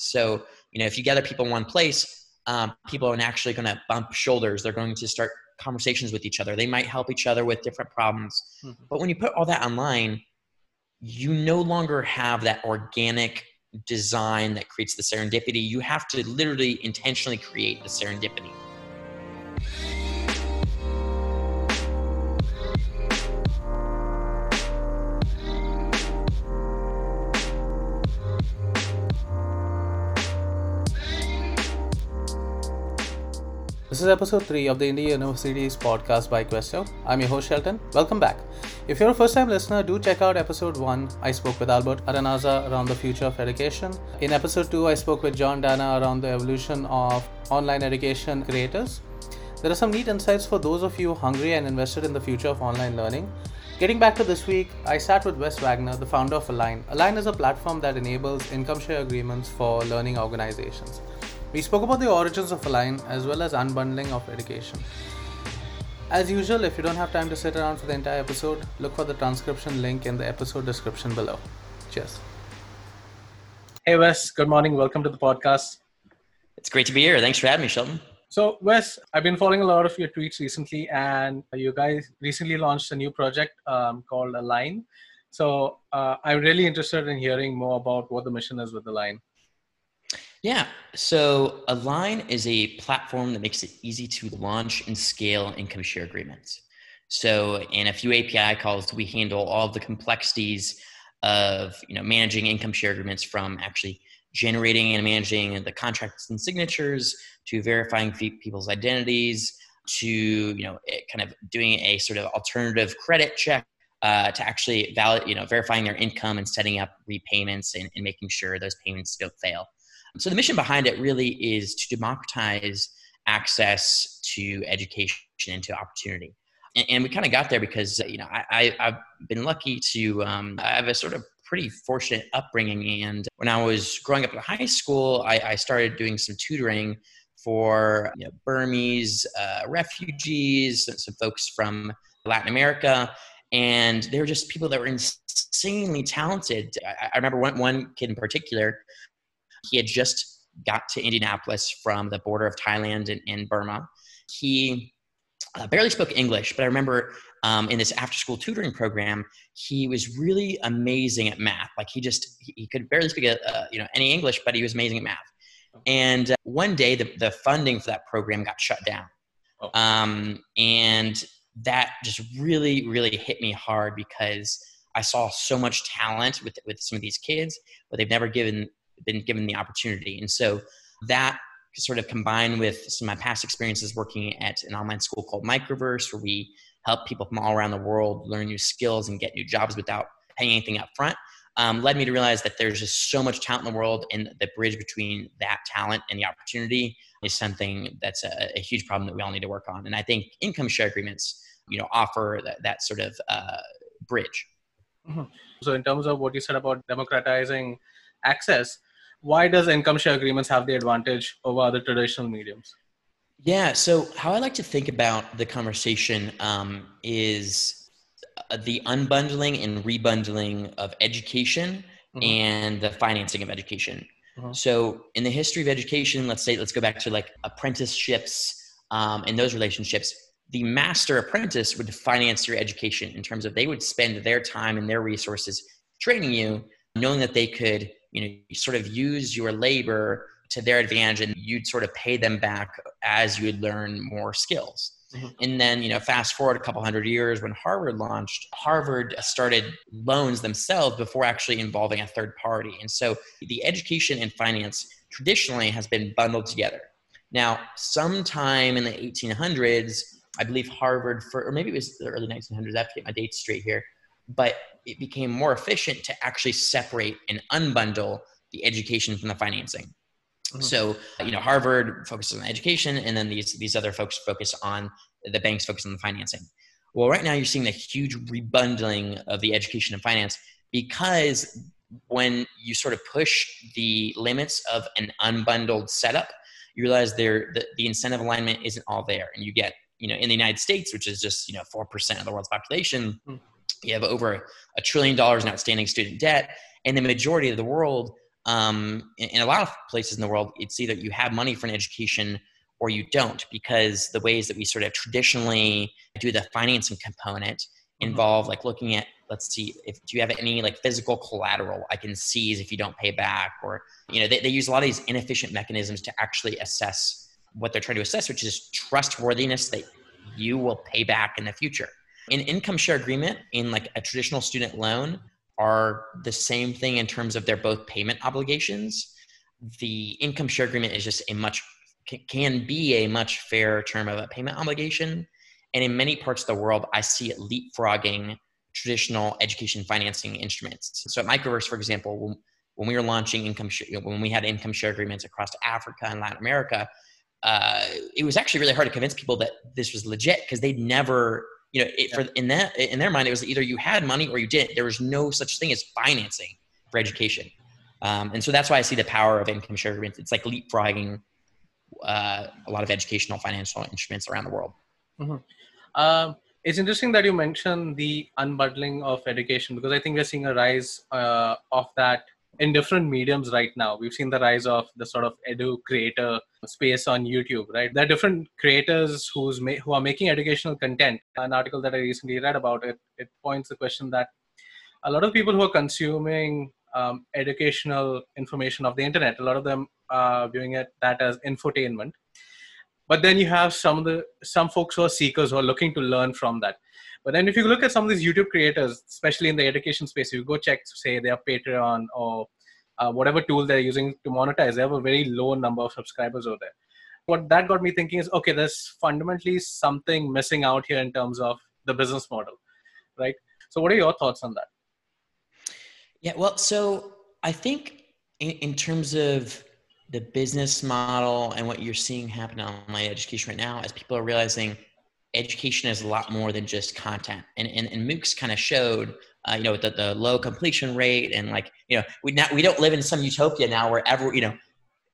So, you know, if you gather people in one place, um, people are actually going to bump shoulders. They're going to start conversations with each other. They might help each other with different problems. Mm-hmm. But when you put all that online, you no longer have that organic design that creates the serendipity. You have to literally intentionally create the serendipity. This is episode 3 of the Indie Universities podcast by Questo. I'm your host Shelton. Welcome back. If you're a first time listener, do check out episode 1. I spoke with Albert Aranaza around the future of education. In episode 2, I spoke with John Dana around the evolution of online education creators. There are some neat insights for those of you hungry and invested in the future of online learning. Getting back to this week, I sat with Wes Wagner, the founder of Align. Align is a platform that enables income share agreements for learning organizations. We spoke about the origins of Align as well as unbundling of education. As usual, if you don't have time to sit around for the entire episode, look for the transcription link in the episode description below. Cheers. Hey, Wes. Good morning. Welcome to the podcast. It's great to be here. Thanks for having me, Shelton. So, Wes, I've been following a lot of your tweets recently, and you guys recently launched a new project um, called Align. So, uh, I'm really interested in hearing more about what the mission is with Align. Yeah. So Align is a platform that makes it easy to launch and scale income share agreements. So in a few API calls, we handle all the complexities of you know managing income share agreements from actually generating and managing the contracts and signatures to verifying people's identities to you know kind of doing a sort of alternative credit check uh, to actually valid you know verifying their income and setting up repayments and, and making sure those payments don't fail so the mission behind it really is to democratize access to education and to opportunity. And, and we kind of got there because you know I, I have been lucky to um, I have a sort of pretty fortunate upbringing. And when I was growing up in high school, I, I started doing some tutoring for you know, Burmese uh, refugees, some folks from Latin America, and they were just people that were insanely talented. I, I remember one, one kid in particular he had just got to Indianapolis from the border of Thailand and, and Burma. He uh, barely spoke English, but I remember um, in this after school tutoring program, he was really amazing at math. Like he just, he, he could barely speak, uh, you know, any English, but he was amazing at math. And uh, one day the, the funding for that program got shut down. Oh. Um, and that just really, really hit me hard because I saw so much talent with, with some of these kids, but they've never given been given the opportunity. And so that sort of combined with some of my past experiences working at an online school called Microverse, where we help people from all around the world learn new skills and get new jobs without paying anything up front, um, led me to realize that there's just so much talent in the world, and the bridge between that talent and the opportunity is something that's a, a huge problem that we all need to work on. And I think income share agreements, you know, offer that, that sort of uh, bridge. Mm-hmm. So, in terms of what you said about democratizing access, why does income share agreements have the advantage over other traditional mediums? Yeah, so how I like to think about the conversation um, is uh, the unbundling and rebundling of education mm-hmm. and the financing of education. Mm-hmm. So, in the history of education, let's say, let's go back to like apprenticeships um, and those relationships. The master apprentice would finance your education in terms of they would spend their time and their resources training you, knowing that they could you know you sort of use your labor to their advantage and you'd sort of pay them back as you would learn more skills. Mm-hmm. and then you know fast forward a couple hundred years when harvard launched harvard started loans themselves before actually involving a third party. And so the education and finance traditionally has been bundled together. Now sometime in the 1800s i believe harvard for or maybe it was the early 1900s i have to get my dates straight here but it became more efficient to actually separate and unbundle the education from the financing. Mm-hmm. So, you know, Harvard focuses on education, and then these these other folks focus on the banks focus on the financing. Well, right now you're seeing the huge rebundling of the education and finance because when you sort of push the limits of an unbundled setup, you realize there the, the incentive alignment isn't all there, and you get you know in the United States, which is just you know four percent of the world's population. Mm you have over a trillion dollars in outstanding student debt, and the majority of the world um, in, in, a lot of places in the world, it's either you have money for an education or you don't, because the ways that we sort of traditionally do the financing component mm-hmm. involve like looking at let's see if do you have any like physical collateral i can seize if you don't pay back? Or you know they, they use a lot of these inefficient mechanisms to actually assess what they're trying to assess which is trustworthiness that you will pay back in the future an income share agreement in like a traditional student loan are the same thing in terms of they're both payment obligations. The income share agreement is just a much can be a much fairer term of a payment obligation. And in many parts of the world, I see it leapfrogging traditional education financing instruments. So at Microverse, for example, when, we were launching income share, when we had income share agreements across Africa and Latin America, uh, it was actually really hard to convince people that this was legit because they'd never you know, it, for in that in their mind, it was either you had money or you didn't. There was no such thing as financing for education, um, and so that's why I see the power of income share agreements. It's like leapfrogging uh, a lot of educational financial instruments around the world. Mm-hmm. Um, it's interesting that you mentioned the unbundling of education because I think we're seeing a rise uh, of that in different mediums right now. We've seen the rise of the sort of edu creator space on YouTube, right? There are different creators who's ma- who are making educational content. An article that I recently read about it, it points the question that a lot of people who are consuming um, educational information of the internet, a lot of them are viewing it that as infotainment. But then you have some of the some folks who are seekers who are looking to learn from that. But then if you look at some of these YouTube creators, especially in the education space, you go check, say, their Patreon or uh, whatever tool they're using to monetize, they have a very low number of subscribers over there. What that got me thinking is, okay, there's fundamentally something missing out here in terms of the business model, right? So, what are your thoughts on that? Yeah, well, so I think in, in terms of the business model and what you're seeing happen on my education right now, as people are realizing education is a lot more than just content. And and, and MOOCs kind of showed, uh, you know, the, the low completion rate and like, you know, we not we don't live in some utopia now where every you know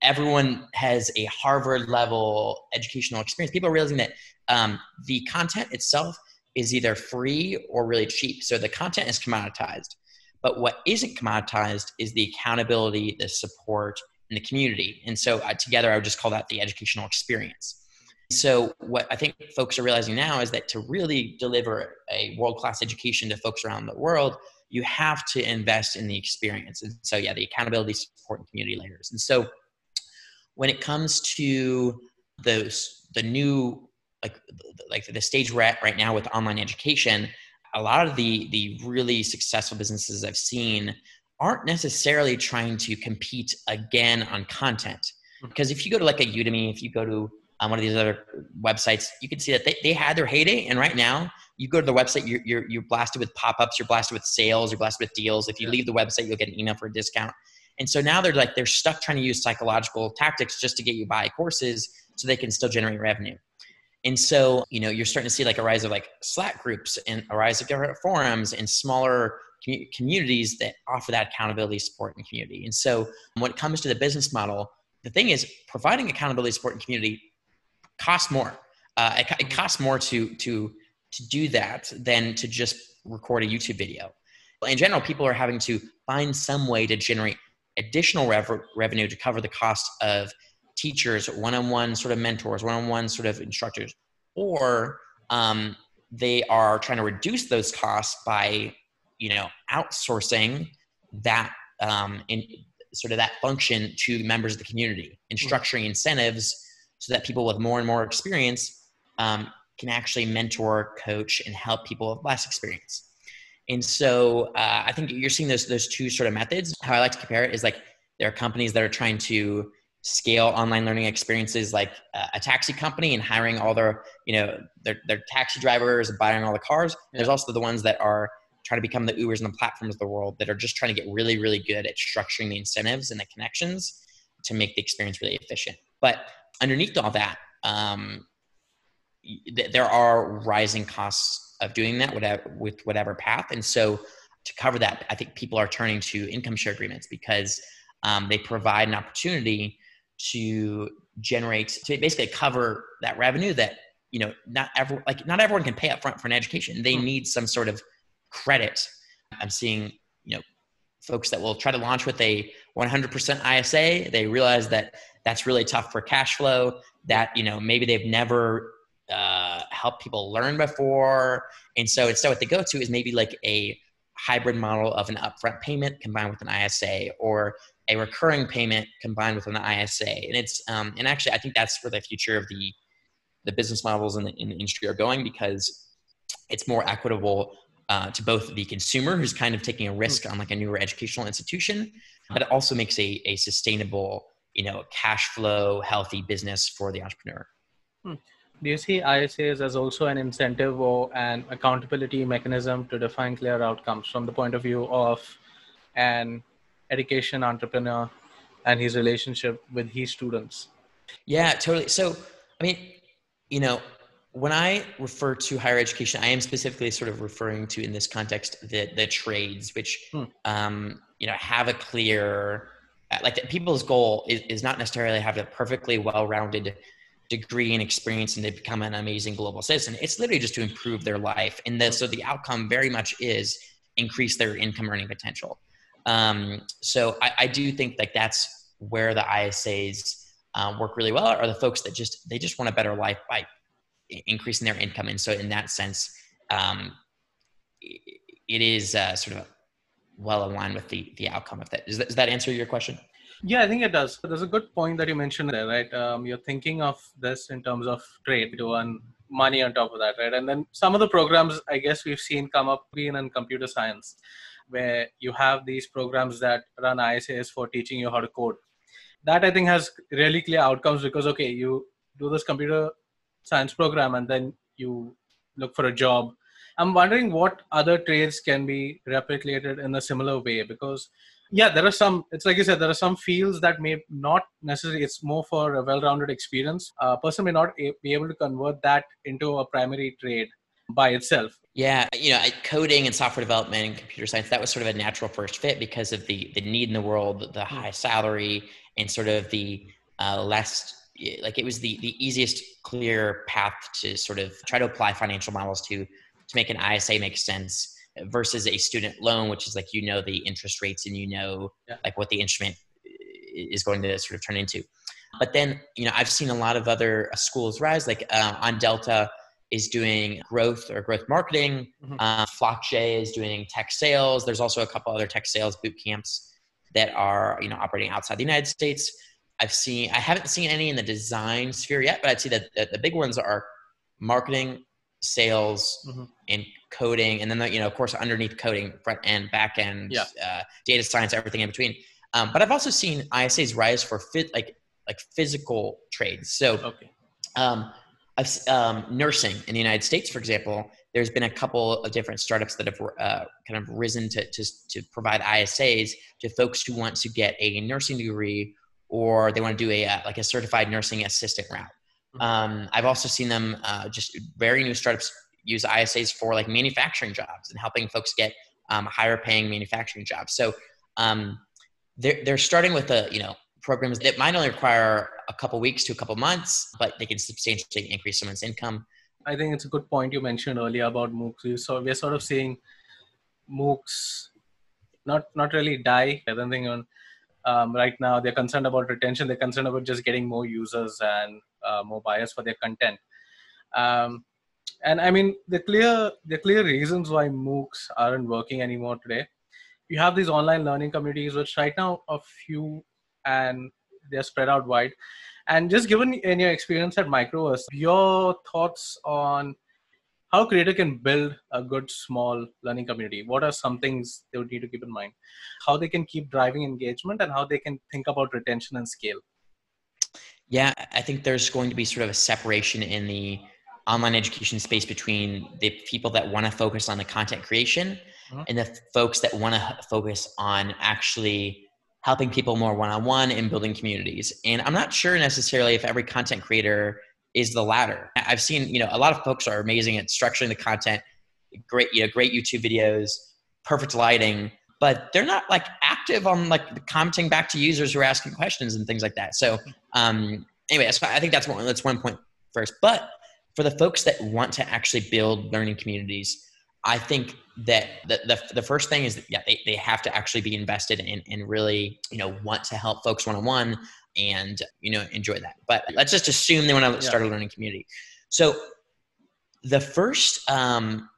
everyone has a Harvard level educational experience. People are realizing that um, the content itself is either free or really cheap. So the content is commoditized. But what isn't commoditized is the accountability, the support, and the community. And so uh, together, I would just call that the educational experience. So, what I think folks are realizing now is that to really deliver a world class education to folks around the world, you have to invest in the experience. And so, yeah, the accountability, support, and community layers. And so, when it comes to those, the new, like, like the stage we're at right now with online education, a lot of the the really successful businesses I've seen aren't necessarily trying to compete again on content. Hmm. Because if you go to like a Udemy, if you go to on one of these other websites, you can see that they, they had their heyday. And right now, you go to the website, you're, you're, you're blasted with pop ups, you're blasted with sales, you're blasted with deals. If you leave the website, you'll get an email for a discount. And so now they're like, they're stuck trying to use psychological tactics just to get you buy courses so they can still generate revenue. And so, you know, you're starting to see like a rise of like Slack groups and a rise of different forums and smaller communities that offer that accountability, support, and community. And so, when it comes to the business model, the thing is providing accountability, support, and community costs more. Uh, it, it, costs more to to to do that than to just record a YouTube video. In general, people are having to find some way to generate additional rev- revenue to cover the cost of teachers, one-on-one sort of mentors, one-on-one sort of instructors, or um, they are trying to reduce those costs by you know outsourcing that um, in sort of that function to members of the community and hmm. structuring incentives so that people with more and more experience um, can actually mentor, coach, and help people with less experience. And so uh, I think you're seeing those those two sort of methods. How I like to compare it is like there are companies that are trying to scale online learning experiences like uh, a taxi company and hiring all their you know their, their taxi drivers and buying all the cars yeah. there's also the ones that are trying to become the ubers and the platforms of the world that are just trying to get really really good at structuring the incentives and the connections to make the experience really efficient but underneath all that, um, th- there are rising costs of doing that whatever, with whatever path. And so to cover that, I think people are turning to income share agreements because um, they provide an opportunity to generate to basically cover that revenue that you know not every like not everyone can pay up front for an education they hmm. need some sort of credit i'm seeing you know folks that will try to launch with a 100% ISA. They realize that that's really tough for cash flow. That you know maybe they've never uh, helped people learn before, and so instead what they go to is maybe like a hybrid model of an upfront payment combined with an ISA, or a recurring payment combined with an ISA. And it's um, and actually I think that's where the future of the the business models in the, in the industry are going because it's more equitable uh, to both the consumer who's kind of taking a risk on like a newer educational institution, but it also makes a, a sustainable, you know, cash flow, healthy business for the entrepreneur. Hmm. Do you see ISAs as also an incentive or an accountability mechanism to define clear outcomes from the point of view of an education entrepreneur and his relationship with his students? Yeah, totally. So, I mean, you know, when I refer to higher education, I am specifically sort of referring to in this context the the trades, which hmm. um, you know have a clear like the, people's goal is, is not necessarily have a perfectly well-rounded degree and experience and they become an amazing global citizen. It's literally just to improve their life, and the, so the outcome very much is increase their income earning potential. Um, so I, I do think like that's where the ISAs um, work really well are the folks that just they just want a better life by increasing their income and so in that sense um, it is uh, sort of well aligned with the the outcome of that. Does, that. does that answer your question yeah i think it does there's a good point that you mentioned there right um, you're thinking of this in terms of trade to earn money on top of that right and then some of the programs i guess we've seen come up in computer science where you have these programs that run isas for teaching you how to code that I think has really clear outcomes because okay, you do this computer science program and then you look for a job. I'm wondering what other trades can be replicated in a similar way because yeah, there are some. It's like you said, there are some fields that may not necessarily. It's more for a well-rounded experience. A person may not be able to convert that into a primary trade by itself. Yeah, you know, coding and software development and computer science that was sort of a natural first fit because of the the need in the world, the hmm. high salary, and sort of the uh, less like it was the the easiest clear path to sort of try to apply financial models to to make an ISA make sense versus a student loan, which is like you know the interest rates and you know yeah. like what the instrument is going to sort of turn into. But then you know I've seen a lot of other schools rise, like uh, on Delta is doing growth or growth marketing. Mm-hmm. Uh, is doing tech sales. There's also a couple other tech sales boot camps that are you know operating outside the United States. I've seen I haven't seen any in the design sphere yet, but I'd see that the, the big ones are marketing, sales, mm-hmm. And coding, and then the, you know of course underneath coding, front end, back end, yeah. uh, data science, everything in between. Um, but I've also seen ISAs rise for fit like like physical trades. So, okay. um, um, nursing in the United States, for example, there's been a couple of different startups that have uh, kind of risen to, to, to provide ISAs to folks who want to get a nursing degree or they want to do a uh, like a certified nursing assistant route. Mm-hmm. Um, I've also seen them uh, just very new startups use ISAs for like manufacturing jobs and helping folks get um, higher paying manufacturing jobs. So um, they're they're starting with a you know programs that might only require a couple weeks to a couple months, but they can substantially increase someone's income. I think it's a good point you mentioned earlier about MOOCs. So we're sort of seeing MOOCs not not really die. I don't think on um, right now they're concerned about retention. They're concerned about just getting more users and uh, more buyers for their content. Um, and I mean the clear the clear reasons why MOOCs aren't working anymore today. You have these online learning communities, which right now a few and they're spread out wide. And just given in your experience at Microverse, your thoughts on how creator can build a good small learning community what are some things they would need to keep in mind how they can keep driving engagement and how they can think about retention and scale yeah i think there's going to be sort of a separation in the online education space between the people that want to focus on the content creation mm-hmm. and the folks that want to focus on actually helping people more one-on-one and building communities. And i'm not sure necessarily if every content creator is the latter. I've seen you know a lot of folks are amazing at structuring the content great you know great youtube videos perfect lighting but they're not like active on like commenting back to users who are asking questions and things like that. So um anyway i think that's one that's one point first. But for the folks that want to actually build learning communities I think that the, the, the first thing is that yeah, they, they have to actually be invested in and really, you know, want to help folks one-on-one and, you know, enjoy that. But let's just assume they want to start yeah. a learning community. So the first, um,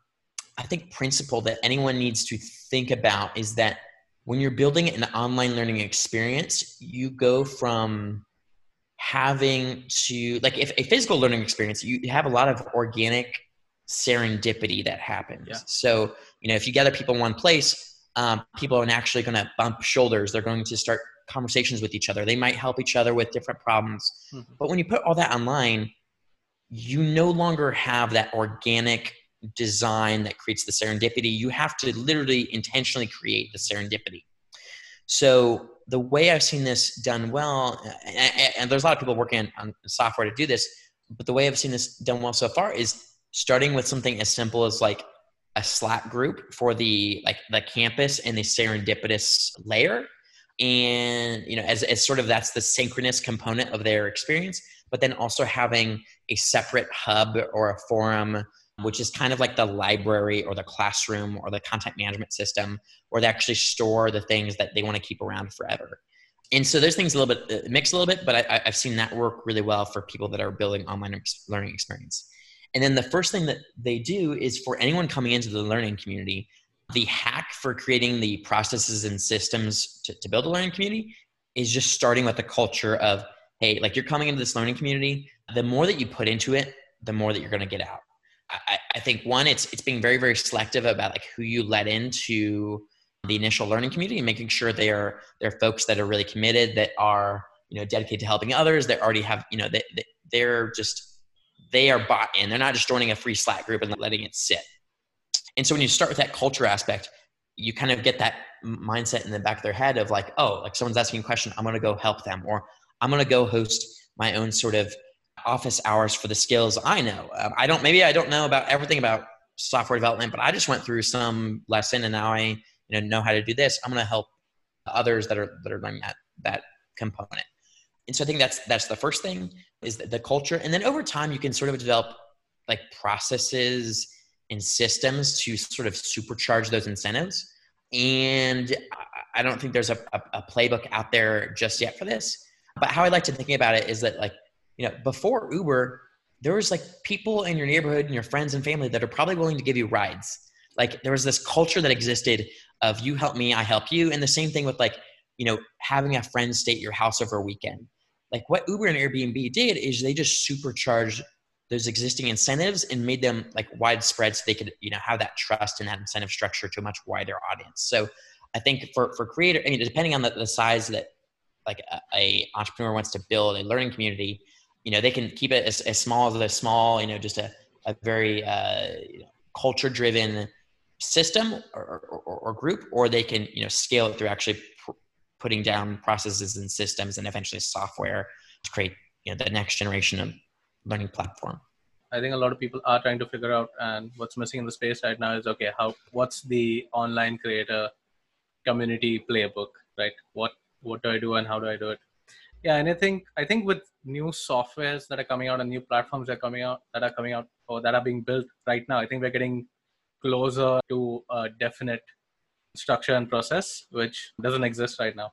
I think principle that anyone needs to think about is that when you're building an online learning experience, you go from having to like if a physical learning experience, you have a lot of organic serendipity that happens. Yeah. So, you know, if you gather people in one place, um, people are actually going to bump shoulders. They're going to start conversations with each other. They might help each other with different problems. Mm-hmm. But when you put all that online, you no longer have that organic design that creates the serendipity. You have to literally intentionally create the serendipity. So the way I've seen this done well, and, and there's a lot of people working on software to do this, but the way I've seen this done well so far is starting with something as simple as like a Slack group for the like the campus and the serendipitous layer, and you know as as sort of that's the synchronous component of their experience, but then also having a separate hub or a forum which is kind of like the library or the classroom or the content management system where they actually store the things that they want to keep around forever. And so those things a little bit uh, mix a little bit, but I, have seen that work really well for people that are building online learning experience. And then the first thing that they do is for anyone coming into the learning community, the hack for creating the processes and systems to, to build a learning community is just starting with the culture of, hey, like you're coming into this learning community, the more that you put into it, the more that you're going to get out. I, I think one, it's it's being very very selective about like who you let into the initial learning community and making sure they are they're folks that are really committed, that are you know dedicated to helping others, that already have you know they, they're just they are bought in. They're not just joining a free Slack group and letting it sit. And so when you start with that culture aspect, you kind of get that mindset in the back of their head of like, oh, like someone's asking a question, I'm going to go help them, or I'm going to go host my own sort of office hours for the skills I know. Um, I don't, maybe I don't know about everything about software development, but I just went through some lesson and now I, you know, know how to do this. I'm going to help others that are, that are learning that, that component. And so I think that's, that's the first thing is the, culture. And then over time, you can sort of develop like processes and systems to sort of supercharge those incentives. And I don't think there's a, a, a playbook out there just yet for this. But how I like to think about it is that like you know, before Uber, there was like people in your neighborhood and your friends and family that are probably willing to give you rides. Like there was this culture that existed of you help me, I help you. And the same thing with like, you know, having a friend stay at your house over a weekend. Like what Uber and Airbnb did is they just supercharged those existing incentives and made them like widespread so they could, you know, have that trust and that incentive structure to a much wider audience. So I think for, for creator, I mean, depending on the, the size that like a, a entrepreneur wants to build a learning community, you know they can keep it as, as small as a small you know just a, a very uh, you know, culture driven system or, or, or, group or they can you know scale it through actually pr- putting down processes and systems and eventually software to create you know the next generation of learning platform. I think a lot of people are trying to figure out and what's missing in the space right now is okay how what's the online creator community playbook right? What what do i do and how do i do it? Yeah and i think i think with new softwares that are coming out and new platforms that are coming out that are coming out or that are being built right now. I think we're getting closer to a definite structure and process which doesn't exist right now.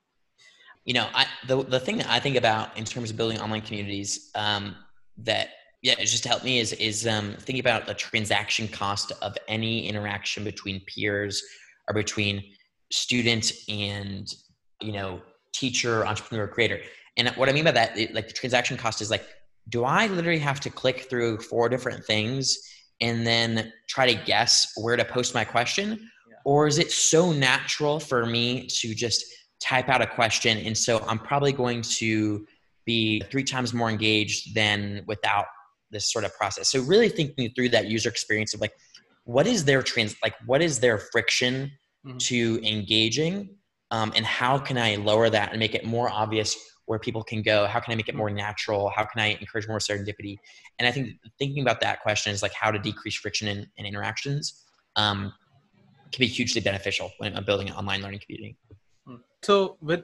You know I, the, the thing that i think about in terms of building online communities um, that yeah it's just to help me is is um, thinking about the transaction cost of any interaction between peers or between student and you know teacher entrepreneur creator and what I mean by that, it, like the transaction cost is like, do I literally have to click through four different things and then try to guess where to post my question? Yeah. Or is it so natural for me to just type out a question? And so I'm probably going to be three times more engaged than without this sort of process. So really thinking through that user experience of like, what is their trans, like, what is their friction mm-hmm. to engaging? Um, and how can I lower that and make it more obvious where people can go how can i make it more natural? How can i encourage more serendipity? And i think thinking about that question is like how to decrease friction in, in interactions um, can be hugely beneficial when i'm building an online learning community. Hmm. so with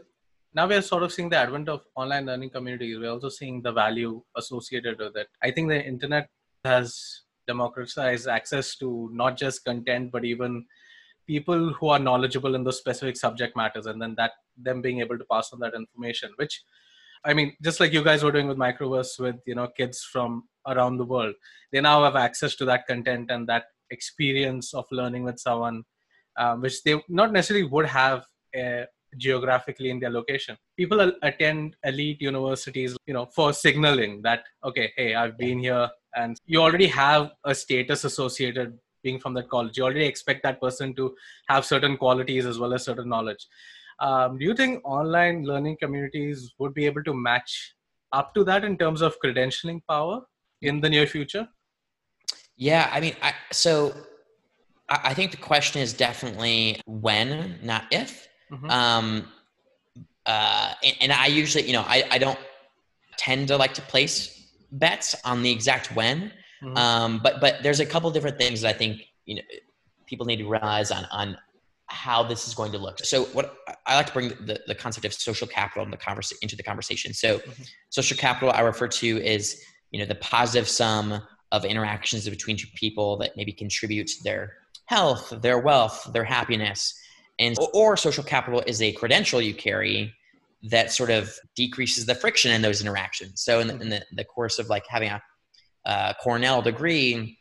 now we are sort of seeing the advent of online learning communities. We're also seeing the value associated with it. I think the internet has democratized access to not just content but even people who are knowledgeable in those specific subject matters and then that them being able to pass on that information which i mean just like you guys were doing with microverse with you know kids from around the world they now have access to that content and that experience of learning with someone um, which they not necessarily would have uh, geographically in their location. People attend elite universities you know for signaling that okay hey i've been here and you already have a status associated being from that college you already expect that person to have certain qualities as well as certain knowledge um, do you think online learning communities would be able to match up to that in terms of credentialing power in the near future yeah i mean I, so I think the question is definitely when, not if. Mm-hmm. Um, uh, and, and, I usually, you know, I, I don't tend to like to place bets on the exact when. Mm-hmm. Um, but but there's a couple different things that I think you know people need to realize on on how this is going to look. So what I like to bring the, the concept of social capital in the conversa- into the conversation. So mm-hmm. social capital I refer to is you know the positive sum of interactions between two people that maybe contribute to their health, their wealth, their happiness. And or social capital is a credential you carry that sort of decreases the friction in those interactions. So in the, in the, the course of like having a, a Cornell degree,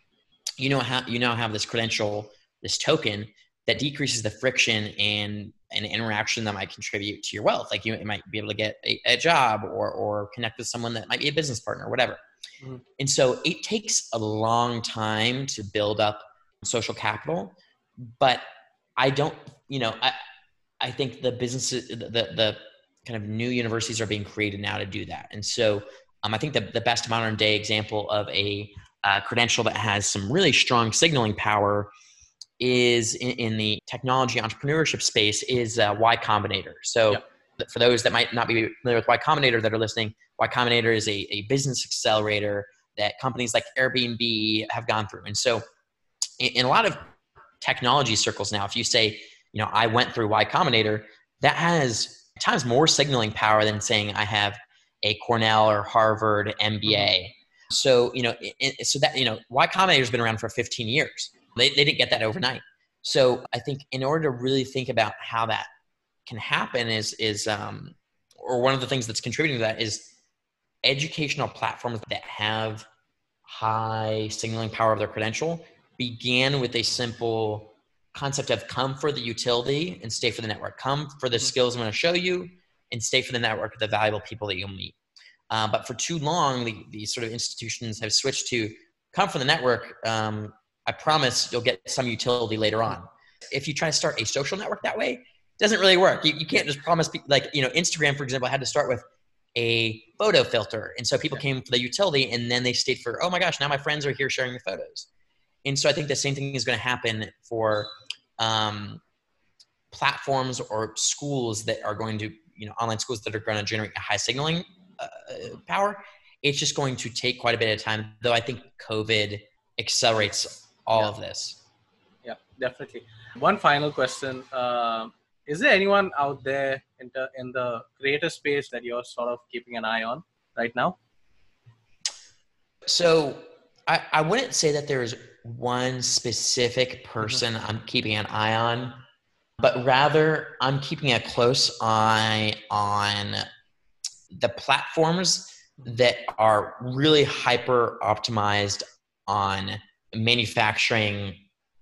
you know how you now have this credential, this token that decreases the friction and an interaction that might contribute to your wealth. Like you, might be able to get a, a, job or or connect with someone that might be a business partner or whatever. Mm-hmm. And so it takes a long time to build up social capital, but I don't, you know, I, I think the businesses, the, the kind of new universities are being created now to do that. And so um, I think the, the best modern day example of a uh, credential that has some really strong signaling power is in, in the technology entrepreneurship space is uh, Y Combinator. So yep. for those that might not be familiar with Y Combinator that are listening, Y Combinator is a, a business accelerator that companies like Airbnb have gone through. And so in a lot of technology circles now, if you say, you know, I went through Y Combinator, that has times more signaling power than saying I have a Cornell or Harvard MBA. Mm-hmm. So, you know, it, so that, you know, Y Combinator has been around for 15 years. They, they didn't get that overnight. So I think in order to really think about how that can happen is, is, um, or one of the things that's contributing to that is educational platforms that have high signaling power of their credential began with a simple concept of come for the utility and stay for the network. Come for the mm-hmm. skills I'm going to show you and stay for the network of the valuable people that you'll meet. Uh, but for too long, the, these sort of institutions have switched to come for the network. Um, I promise you'll get some utility later on. If you try to start a social network that way, it doesn't really work. You, you can't just promise, like, you know, Instagram, for example, had to start with a photo filter. And so people came for the utility and then they stayed for, oh my gosh, now my friends are here sharing the photos. And so I think the same thing is going to happen for um, platforms or schools that are going to, you know, online schools that are going to generate a high signaling uh, power. It's just going to take quite a bit of time, though I think COVID accelerates all yeah. of this. Yeah, definitely. One final question. Uh, is there anyone out there in the, in the creator space that you're sort of keeping an eye on right now? So I, I wouldn't say that there's one specific mm-hmm. person mm-hmm. I'm keeping an eye on, but rather I'm keeping a close eye on the platforms that are really hyper optimized on manufacturing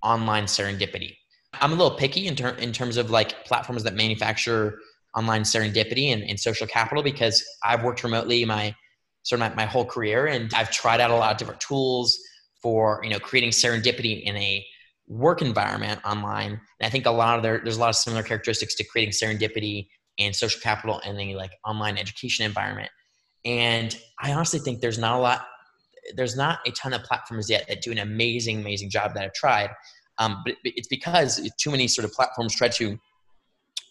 online serendipity. I'm a little picky in, ter- in terms of like platforms that manufacture online serendipity and, and social capital because I've worked remotely my sort of my, my whole career and I've tried out a lot of different tools for you know creating serendipity in a work environment online. And I think a lot of there, there's a lot of similar characteristics to creating serendipity and social capital in a like online education environment. And I honestly think there's not a lot, there's not a ton of platforms yet that do an amazing, amazing job that I've tried. Um, but it's because too many sort of platforms try to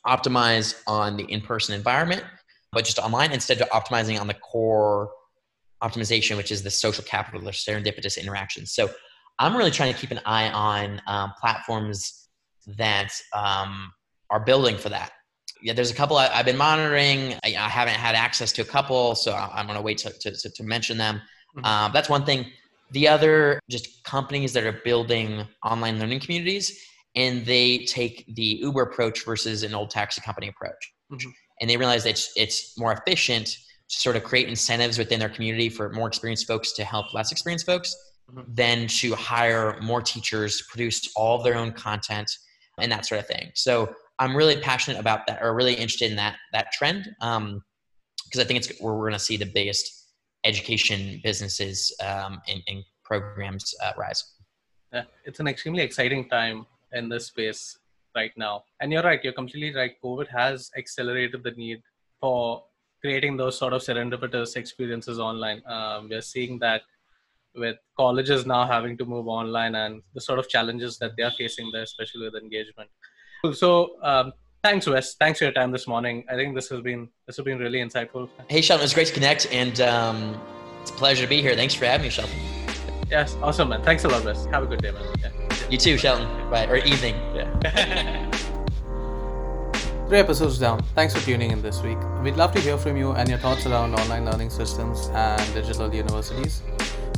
optimize on the in-person environment, but just online instead of optimizing on the core optimization, which is the social capital or serendipitous interactions. So I'm really trying to keep an eye on um, platforms that um, are building for that. Yeah, there's a couple I, have been monitoring. I, I, haven't had access to a couple, so I'm going to wait to, to, to, mention them. Mm-hmm. Um, that's one thing. the other just companies that are building online learning communities and they take the Uber approach versus an old taxi company approach. Mm-hmm. And they realize that it's, it's more efficient to sort of create incentives within their community for more experienced folks to help less experienced folks. Than to hire more teachers, produce all their own content and that sort of thing. So I'm really passionate about that or really interested in that, that trend. Um, because I think it's where we're going to see the biggest education businesses um, and, and, programs uh, rise. Yeah, it's an extremely exciting time in this space right now. And you're right, you're completely right. COVID has accelerated the need for creating those sort of serendipitous experiences online. Um, we're seeing that with colleges now having to move online and the sort of challenges that they are facing there, especially with engagement. So, um, thanks, Wes. Thanks for your time this morning. I think this has been this has been really insightful. Hey, Sheldon, it's great to connect, and um, it's a pleasure to be here. Thanks for having me, Sheldon. Yes, awesome, man. Thanks a lot, Wes. Have a good day, man. Yeah. You too, Sheldon. Bye, or evening. Yeah. Three episodes down. Thanks for tuning in this week. We'd love to hear from you and your thoughts around online learning systems and digital universities.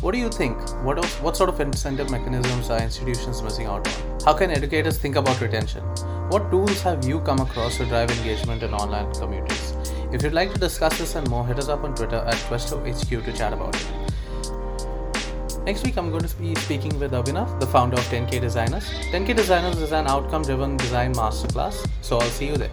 What do you think? What, what sort of incentive mechanisms are institutions missing out on? How can educators think about retention? What tools have you come across to drive engagement in online communities? If you'd like to discuss this and more, hit us up on Twitter at QuestOHQ to chat about it. Next week, I'm going to be speaking with Abhinav, the founder of 10K Designers. 10K Designers is an outcome driven design masterclass, so I'll see you there.